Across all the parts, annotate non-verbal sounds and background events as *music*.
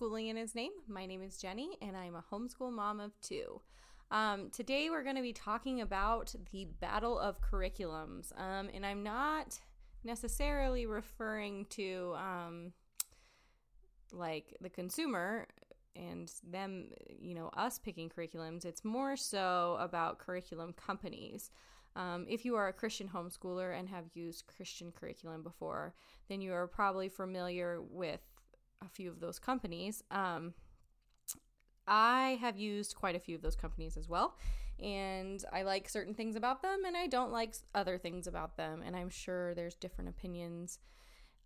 Schooling in His Name. My name is Jenny, and I'm a homeschool mom of two. Um, today, we're going to be talking about the battle of curriculums, um, and I'm not necessarily referring to um, like the consumer and them, you know, us picking curriculums. It's more so about curriculum companies. Um, if you are a Christian homeschooler and have used Christian curriculum before, then you are probably familiar with a few of those companies. Um, I have used quite a few of those companies as well, and I like certain things about them, and I don't like other things about them. And I'm sure there's different opinions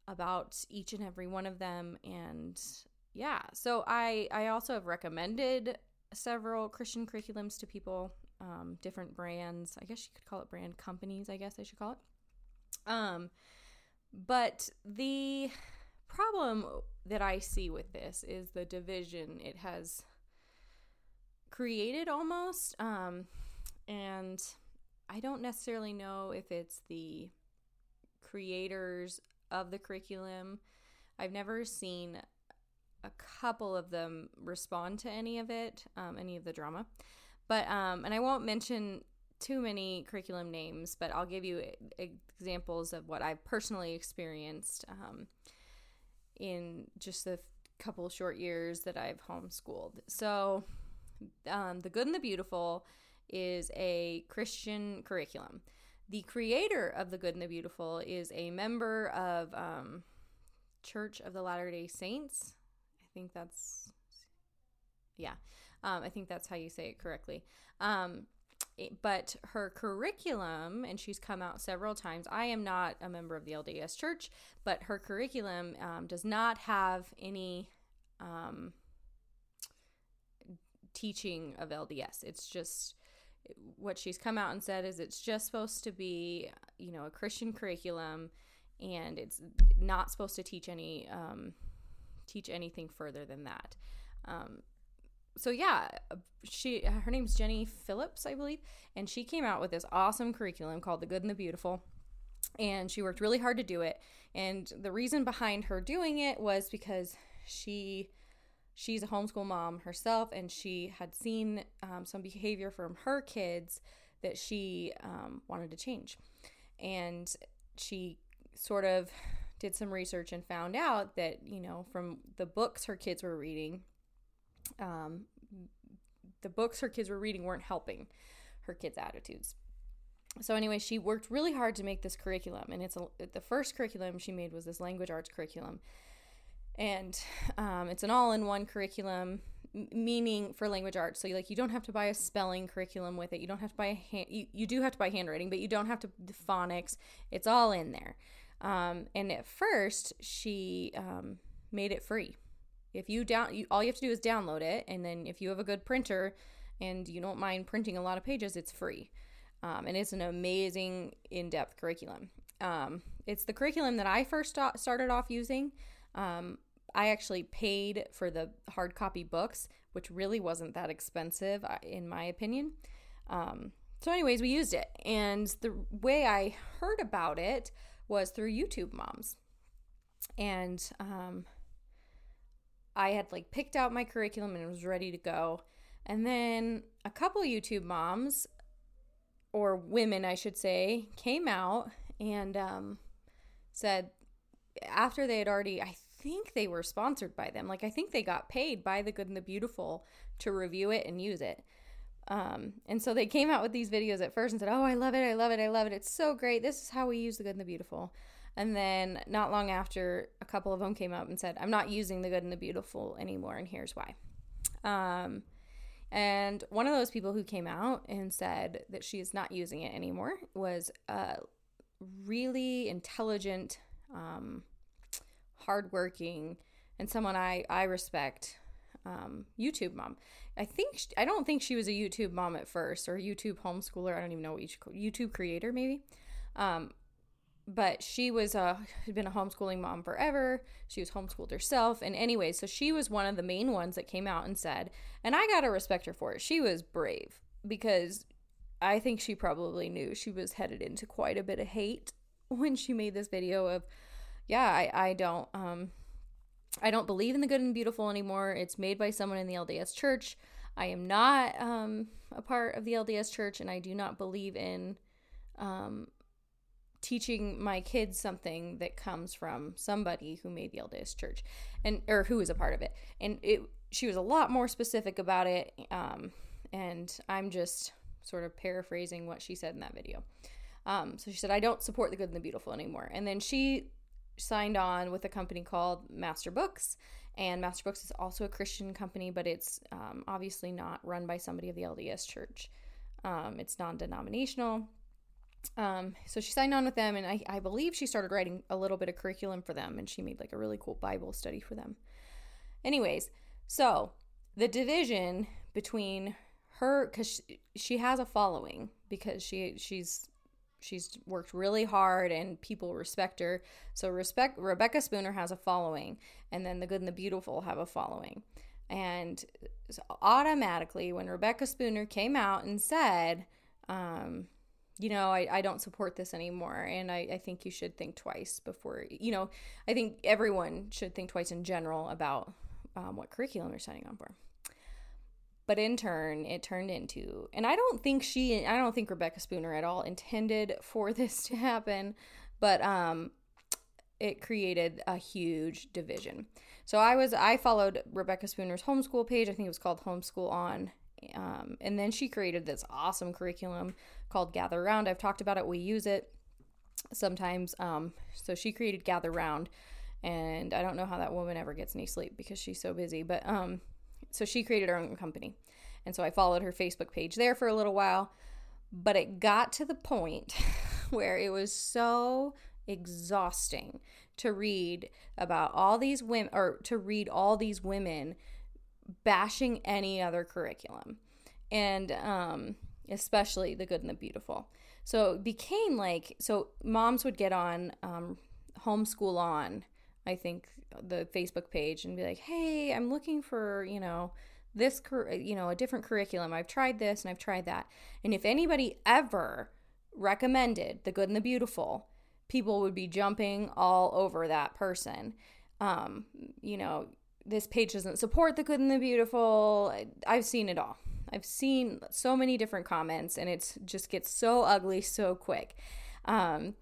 about each and every one of them. And yeah, so I I also have recommended several Christian curriculums to people, um, different brands. I guess you could call it brand companies. I guess I should call it. Um, but the problem that I see with this is the division it has created almost. Um, and I don't necessarily know if it's the creators of the curriculum. I've never seen a couple of them respond to any of it, um, any of the drama. But, um, and I won't mention too many curriculum names, but I'll give you examples of what I've personally experienced. Um, in just the couple short years that I've homeschooled. So, um, The Good and the Beautiful is a Christian curriculum. The creator of The Good and the Beautiful is a member of um, Church of the Latter day Saints. I think that's, yeah, um, I think that's how you say it correctly. But her curriculum, and she's come out several times. I am not a member of the LDS Church, but her curriculum um, does not have any um, teaching of LDS. It's just what she's come out and said is it's just supposed to be, you know, a Christian curriculum, and it's not supposed to teach any um, teach anything further than that. Um, so yeah, she her name's Jenny Phillips, I believe, and she came out with this awesome curriculum called The Good and the Beautiful. And she worked really hard to do it. And the reason behind her doing it was because she she's a homeschool mom herself and she had seen um, some behavior from her kids that she um, wanted to change. And she sort of did some research and found out that, you know, from the books her kids were reading, um, the books her kids were reading weren't helping her kids' attitudes. So anyway, she worked really hard to make this curriculum, and it's a, the first curriculum she made was this language arts curriculum, and um, it's an all-in-one curriculum, meaning for language arts. So you like you don't have to buy a spelling curriculum with it. You don't have to buy a hand. You, you do have to buy handwriting, but you don't have to phonics. It's all in there. Um, and at first, she um, made it free. If you down, you, all you have to do is download it, and then if you have a good printer and you don't mind printing a lot of pages, it's free. Um, and it's an amazing in-depth curriculum. Um, it's the curriculum that I first started off using. Um, I actually paid for the hard copy books, which really wasn't that expensive, uh, in my opinion. Um, so, anyways, we used it, and the way I heard about it was through YouTube Moms, and um, I had like picked out my curriculum and was ready to go. And then a couple YouTube moms, or women, I should say, came out and um, said after they had already, I think they were sponsored by them. Like, I think they got paid by the Good and the Beautiful to review it and use it. Um, and so they came out with these videos at first and said, Oh, I love it. I love it. I love it. It's so great. This is how we use the Good and the Beautiful. And then not long after, a couple of them came up and said, I'm not using the good and the beautiful anymore, and here's why. Um, and one of those people who came out and said that she is not using it anymore was a really intelligent, um, hardworking, and someone I, I respect um, YouTube mom. I think she, I don't think she was a YouTube mom at first or YouTube homeschooler. I don't even know what you YouTube creator maybe. Um, but she was a had been a homeschooling mom forever. She was homeschooled herself, and anyway, so she was one of the main ones that came out and said, and I gotta respect her for it. She was brave because I think she probably knew she was headed into quite a bit of hate *laughs* when she made this video of, yeah, I I don't um I don't believe in the good and beautiful anymore. It's made by someone in the LDS church. I am not um, a part of the LDS church, and I do not believe in um, teaching my kids something that comes from somebody who made the LDS church and or who is a part of it. And it she was a lot more specific about it. Um, and I'm just sort of paraphrasing what she said in that video. Um, so she said, I don't support the good and the beautiful anymore. And then she signed on with a company called Master Books. And Master Books is also a Christian company, but it's um, obviously not run by somebody of the LDS church. Um, it's non denominational. Um, so she signed on with them, and I, I believe she started writing a little bit of curriculum for them, and she made like a really cool Bible study for them. Anyways, so the division between her, because she, she has a following, because she she's she's worked really hard and people respect her. So respect Rebecca Spooner has a following, and then the good and the beautiful have a following. And so automatically, when Rebecca Spooner came out and said, um, you know, I, I don't support this anymore. And I, I think you should think twice before, you know, I think everyone should think twice in general about um, what curriculum they're signing on for. But in turn, it turned into, and I don't think she, I don't think Rebecca Spooner at all intended *laughs* for this to happen, but um, it created a huge division. So I was, I followed Rebecca Spooner's homeschool page. I think it was called Homeschool On. Um, and then she created this awesome curriculum called Gather Round. I've talked about it. We use it sometimes. Um, so she created Gather Round, and I don't know how that woman ever gets any sleep because she's so busy. But um, so she created her own company, and so I followed her Facebook page there for a little while. But it got to the point *laughs* where it was so exhausting to read about all these women or to read all these women bashing any other curriculum and um, especially the good and the beautiful. So it became like so moms would get on um, homeschool on i think the facebook page and be like hey i'm looking for you know this cur- you know a different curriculum. I've tried this and i've tried that. And if anybody ever recommended the good and the beautiful people would be jumping all over that person. Um, you know this page doesn't support the good and the beautiful. I've seen it all. I've seen so many different comments, and it just gets so ugly so quick. Um,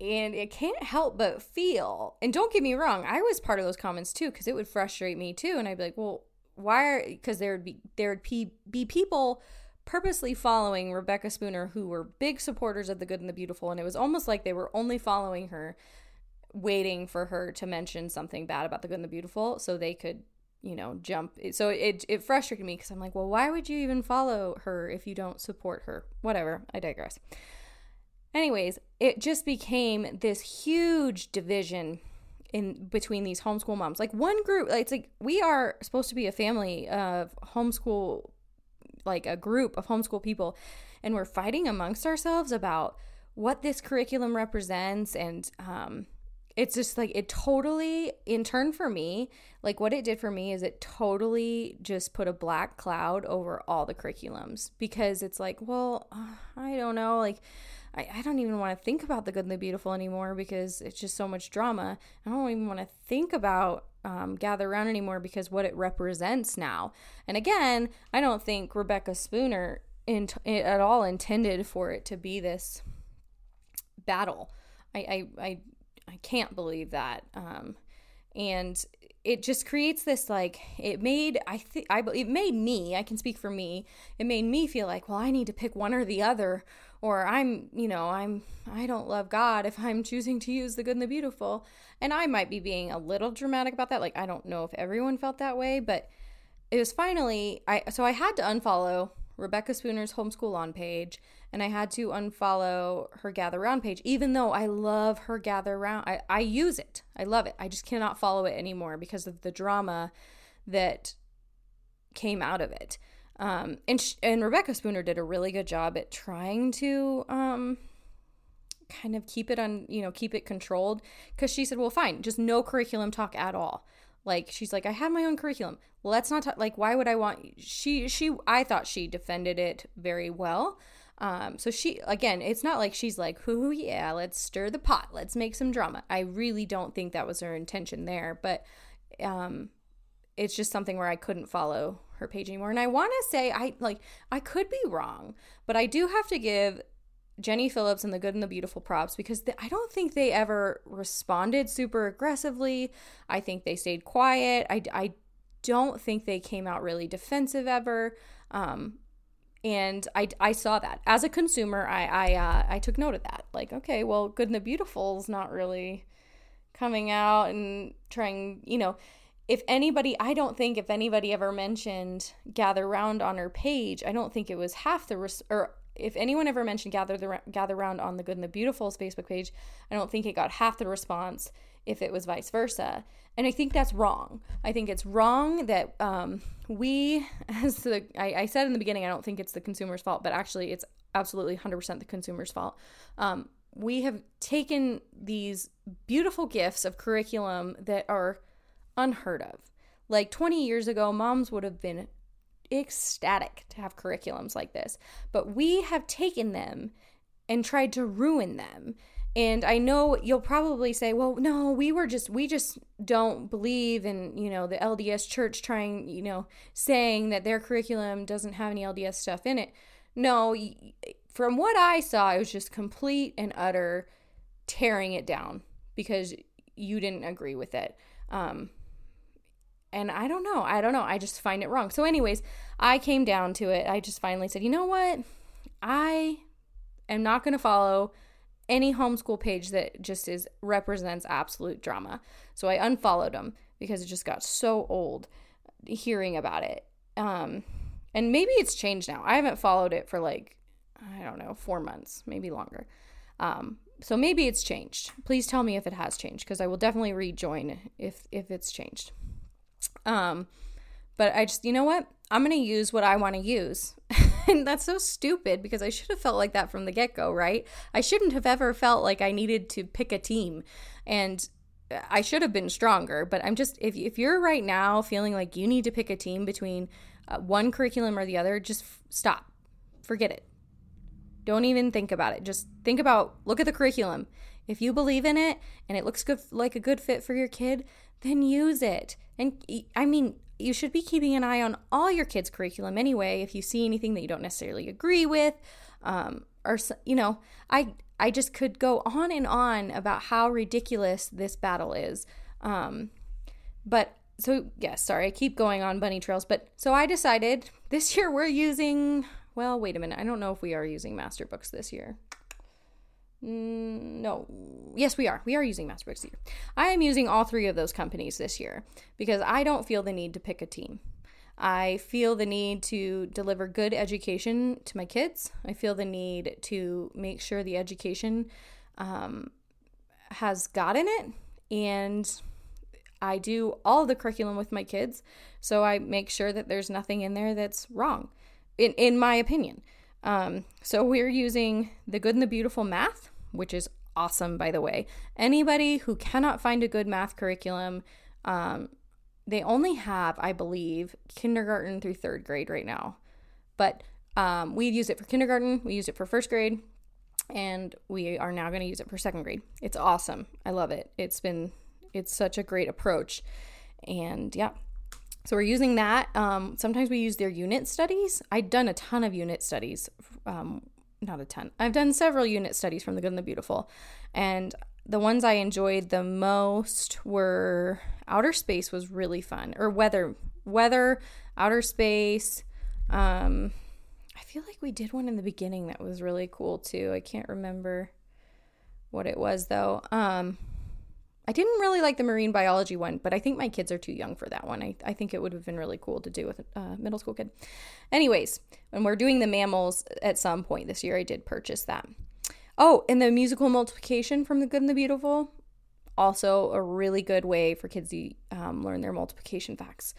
and it can't help but feel, and don't get me wrong, I was part of those comments too, because it would frustrate me too. And I'd be like, well, why because there would be, there would be, be people purposely following Rebecca Spooner who were big supporters of the good and the beautiful. And it was almost like they were only following her waiting for her to mention something bad about the good and the beautiful so they could you know jump. So it it frustrated me because i'm like well why would you even follow her if you don't support her? Whatever. I digress. Anyways it just became this huge division in between these homeschool moms. Like one group like it's like we are supposed to be a family of homeschool like a group of homeschool people and we're fighting amongst ourselves about what this curriculum represents and um it's just like it totally in turn for me like what it did for me is it totally just put a black cloud over all the curriculums because it's like well *sighs* i don't know like I, I don't even want to think about the good and the beautiful anymore because it's just so much drama. I don't even want to think about um, gather around anymore because what it represents now. And again i don't think rebecca spooner in, at all intended for it to be this battle. I, I, I I can't believe that. Um, and it just creates this like it made I think I it made me I can speak for me it made me feel like well I need to pick one or the other or I'm you know I'm I don't love God if I'm choosing to use the good and the beautiful and I might be being a little dramatic about that like I don't know if everyone felt that way but it was finally I so I had to unfollow Rebecca Spooner's homeschool on page and I had to unfollow her gather round page, even though I love her gather round. I, I use it. I love it. I just cannot follow it anymore because of the drama that came out of it. Um, and sh- and Rebecca Spooner did a really good job at trying to um, kind of keep it on, you know, keep it controlled. Because she said, "Well, fine, just no curriculum talk at all." Like she's like, "I have my own curriculum. Let's not talk." Like, why would I want? She she I thought she defended it very well. Um, so she again, it's not like she's like, "Hoo yeah, let's stir the pot, let's make some drama." I really don't think that was her intention there, but um, it's just something where I couldn't follow her page anymore. And I want to say I like I could be wrong, but I do have to give Jenny Phillips and the Good and the Beautiful props because I don't think they ever responded super aggressively. I think they stayed quiet. I, I don't think they came out really defensive ever. Um, and I, I saw that as a consumer. I I, uh, I took note of that. Like, okay, well, Good and the Beautiful is not really coming out and trying. You know, if anybody, I don't think if anybody ever mentioned Gather Round on her page, I don't think it was half the res- or if anyone ever mentioned gather the gather round on the good and the beautiful's facebook page i don't think it got half the response if it was vice versa. And i think that's wrong. I think it's wrong that um, we *laughs* as the I, I, said in the beginning i don't think it's the consumer's fault but actually it's absolutely 100% the consumer's fault. Um, we have taken these beautiful gifts of curriculum that are unheard of. Like 20 years ago moms would have been ecstatic to have curriculums like this, but we have taken them and tried to ruin them. And I know you'll probably say, well, no, we were just, we just don't believe in, you know, the LDS church trying, you know, saying that their curriculum doesn't have any LDS stuff in it. No, from what I saw, it was just complete and utter tearing it down because you didn't agree with it. Um, and I don't know. I don't know. I just find it wrong. So, anyways, I came down to it. I just finally said, you know what? I am not going to follow any homeschool page that just is represents absolute drama. So I unfollowed them because it just got so old hearing about it. Um, and maybe it's changed now. I haven't followed it for like I don't know, four months, maybe longer. Um, so maybe it's changed. Please tell me if it has changed because I will definitely rejoin if if it's changed. Um, but I just, you know what? I'm going to use what I want to use. And *laughs* that's so stupid because I should have felt like that from the get go, right? I shouldn't have ever felt like I needed to pick a team. And I should have been stronger, but I'm just, if, if you're right now feeling like you need to pick a team between uh, one curriculum or the other, just f- stop. Forget it. Don't even think about it. Just think about, look at the curriculum. If you believe in it and it looks good, like a good fit for your kid, then use it. And I mean, you should be keeping an eye on all your kids' curriculum anyway. If you see anything that you don't necessarily agree with, um, or you know, I I just could go on and on about how ridiculous this battle is. Um, but so yes, yeah, sorry, I keep going on bunny trails. But so I decided this year we're using. Well, wait a minute. I don't know if we are using master books this year. Mm, no. Yes, we are. We are using MasterBooks here. I am using all three of those companies this year because I don't feel the need to pick a team. I feel the need to deliver good education to my kids. I feel the need to make sure the education um, has God in it. And I do all the curriculum with my kids. So I make sure that there's nothing in there that's wrong, in, in my opinion. Um, so we're using the Good and the Beautiful math, which is awesome, by the way. Anybody who cannot find a good math curriculum, um, they only have, I believe, kindergarten through third grade right now. But um, we use it for kindergarten, we use it for first grade, and we are now going to use it for second grade. It's awesome. I love it. It's been, it's such a great approach. And yeah, so we're using that. Um, sometimes we use their unit studies. I've done a ton of unit studies. Um, not a ton. I've done several unit studies from the Good and the Beautiful. And the ones I enjoyed the most were outer space was really fun. Or weather. Weather, outer space. Um, I feel like we did one in the beginning that was really cool too. I can't remember what it was though. Um, I didn't really like the marine biology one, but I think my kids are too young for that one. I, I think it would have been really cool to do with a middle school kid. Anyways, when we're doing the mammals at some point this year, I did purchase that. Oh, and the musical multiplication from The Good and the Beautiful, also a really good way for kids to um, learn their multiplication facts.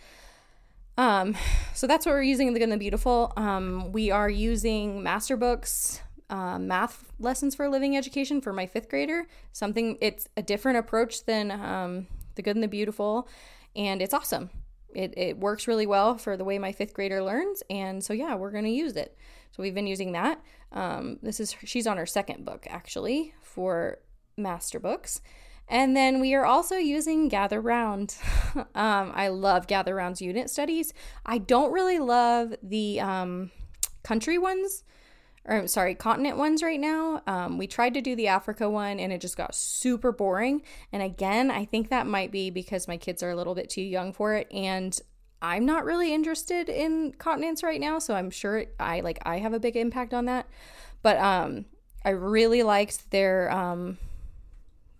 Um, so that's what we're using in The Good and the Beautiful. Um, we are using master books uh, math lessons for a living education for my fifth grader. Something, it's a different approach than um, The Good and the Beautiful, and it's awesome. It, it works really well for the way my fifth grader learns, and so yeah, we're going to use it. So we've been using that. Um, this is she's on her second book actually for master books, And then we are also using Gather Round. *laughs* um, I love Gather Round's unit studies. I don't really love the um, country ones, or I'm sorry, continent ones right now. Um, we tried to do the Africa one and it just got super boring. And again, I think that might be because my kids are a little bit too young for it. And I'm not really interested in continents right now, so I'm sure I like I have a big impact on that. But um I really liked their um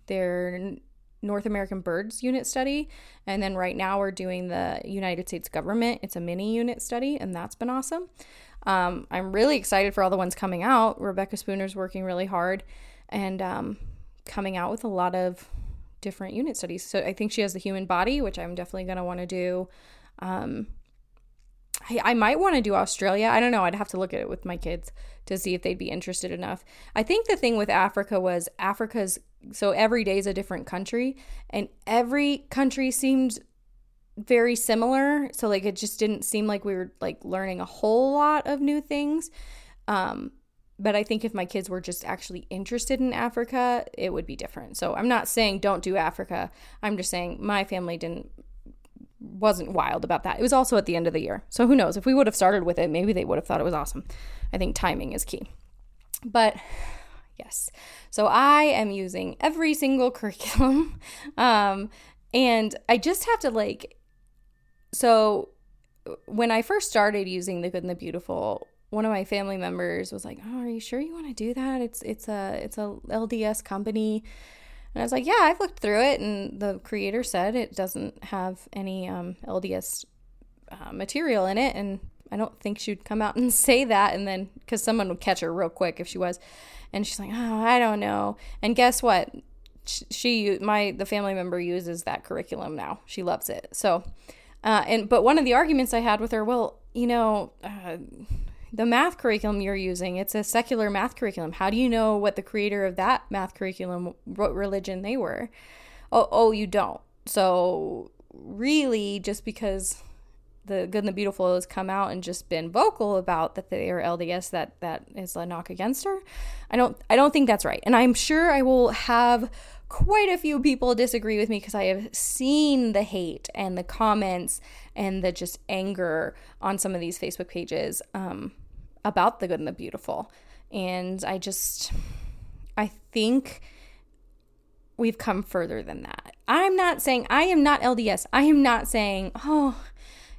their North American birds unit study. And then right now we're doing the United States government. It's a mini unit study, and that's been awesome. Um, I'm really excited for all the ones coming out. Rebecca Spooner's working really hard and um, coming out with a lot of different unit studies. So I think she has the human body, which I'm definitely going to want to do. Um, I, I might want to do Australia. I don't know. I'd have to look at it with my kids to see if they'd be interested enough. I think the thing with Africa was Africa's so every day is a different country and every country seemed very similar. So like it just didn't seem like we were like learning a whole lot of new things. Um but i think if my kids were just actually interested in africa it would be different. So i'm not saying don't do africa. I'm just saying my family didn't wasn't wild about that. It was also at the end of the year. So who knows? If we would have started with it maybe they would have thought it was awesome. I think timing is key. But yes. So I am using every single *laughs* curriculum. Um, and I just have to like, so when I first started using the good and the beautiful, one of my family members was like, "Oh, are you sure you want to do that? It's it's a it's a LDS company." And I was like, "Yeah, I've looked through it, and the creator said it doesn't have any um, LDS uh, material in it, and I don't think she'd come out *laughs* and say that, and then because someone would catch her real quick if she was." and she's like oh i don't know and guess what she my the family member uses that curriculum now she loves it so uh, and but one of the arguments i had with her well you know uh, the math curriculum you're using it's a secular math curriculum how do you know what the creator of that math curriculum what religion they were oh oh you don't so really just because the good and the beautiful has come out and just been vocal about that they are LDS that that is a knock against her. I don't I don't think that's right. And I'm sure I will have quite a few people disagree with me because I have seen the hate and the comments and the just anger on some of these Facebook pages um, about the good and the beautiful. And I just I think we've come further than that. I'm not saying I am not LDS. I am not saying, oh,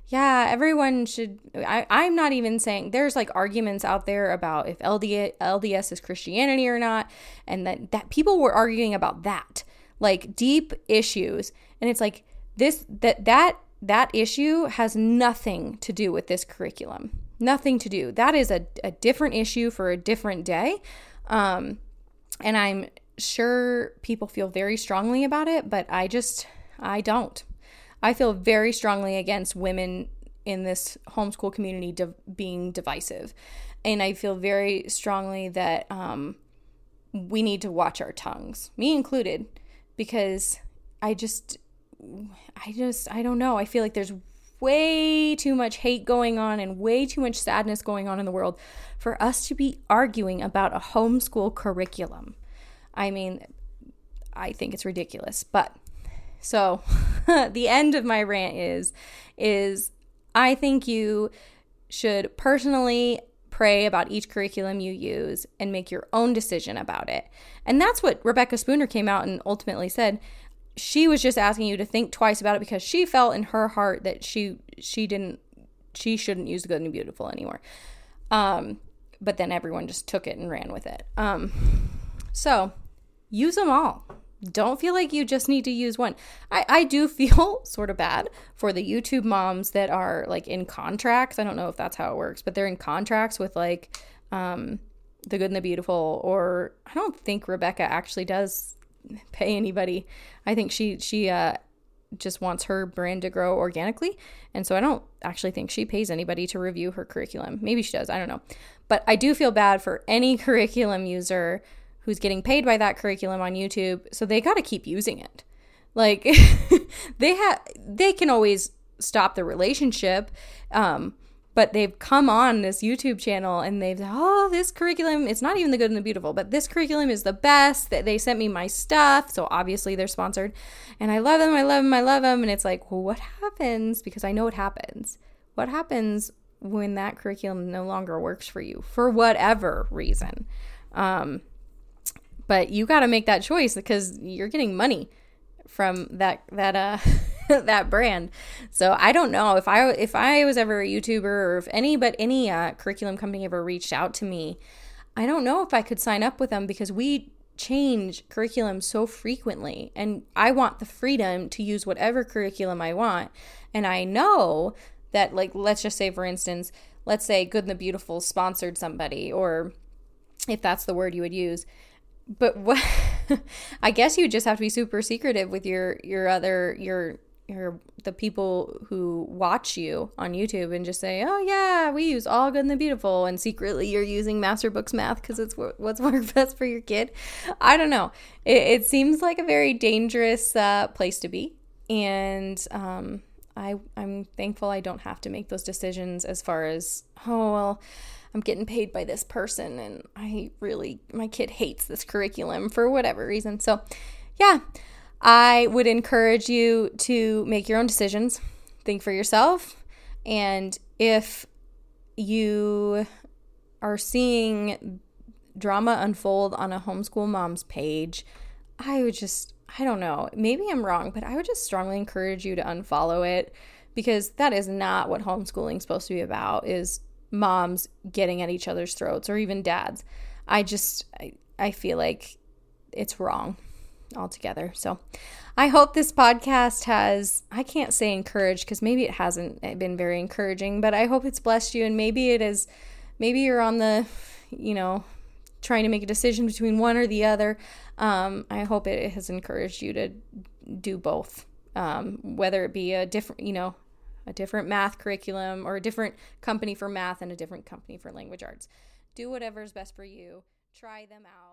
yeah, everyone should. I, I'm not even saying there's like arguments out there about if LDS, is Christianity or not, and that, that people were arguing about that, like deep issues. And it's like this, that, that, that issue has nothing to do with this curriculum. Nothing to do. That is a, a different issue for a different day. Um, and I'm sure people feel very strongly about it, but I just, I don't. I feel very strongly against women in this homeschool community being divisive. And I feel very strongly that um, we need to watch our tongues, me included, because I just, I just, I don't know. I feel like there's way too much hate going on and way too much sadness going on in the world for us to be arguing about a homeschool curriculum. I mean, I think it's ridiculous, but so, *laughs* the end of my rant is is I think you should personally pray about each curriculum you use and make your own decision about it. And that's what Rebecca Spooner came out and ultimately said. She was just asking you to think twice about it because she felt in her heart that she she didn't she shouldn't use good and beautiful anymore. Um, but then everyone just took it and ran with it. Um, so use them all don't feel like you just need to use one. I, I do *laughs* feel sort of bad for the YouTube moms that are like in contracts. I don't know if that's how it works, but they're in contracts with like um, the good and the beautiful, or I don't think Rebecca actually does pay anybody. I think she she uh, just wants her brand to grow organically, and so I don't actually think she pays anybody to review her curriculum. Maybe she does. I don't know, but I do feel bad for any *laughs* curriculum user who's getting paid by that curriculum on YouTube, so they got to keep using it. Like *laughs* they have they can always stop the relationship um but they've come on this YouTube channel and they've oh this curriculum it's not even the good and the beautiful but this curriculum is the best that they sent me my stuff so obviously they're sponsored. And I love them I love them I love them and it's like well what happens because I know what happens. What happens when that curriculum no longer works for you for whatever reason? Um, but you got to make that choice because you're getting money from that that uh *laughs* that brand. So I don't know if I if I was ever a YouTuber or if any but any uh, curriculum company ever reached out to me, I don't know if I could sign up with them because we change curriculum so frequently and I want the freedom to use whatever curriculum I want. And I know that like let's just say for instance, let's say Good and the Beautiful sponsored somebody or if that's the word you would use. But what *laughs* I guess you just have to be super secretive with your your other your your the people who watch you on YouTube and just say, "Oh yeah, we use all good and the beautiful," and secretly you're using Masterbooks Math because it's what's *laughs* worked best for your kid. I don't know. It, it seems like a very dangerous uh, place to be, and um, I I'm thankful I don't have to make those decisions as far as oh well. I'm getting paid by this person, and I really, my kid hates this curriculum for whatever reason. So, yeah, I would encourage you to make your own decisions, think for yourself. And if you are seeing drama unfold on a homeschool mom's page, I would just, I don't know, maybe I'm wrong, but I would just strongly encourage you to unfollow it because that is not what homeschooling is supposed to be about is moms getting at each other's throats or even dads. I just I, I feel like it's wrong altogether. So I hope this podcast has, I can't say encouraged because maybe it hasn't been very encouraging, but I hope it's blessed you and maybe it is, maybe you're on the, you know, trying to make a decision between one or the other. Um, I hope it has encouraged you to do both, um, whether it be a different, you know, a different math curriculum or a different company for math and a different company for language arts. Do whatever is best for you. Try them out.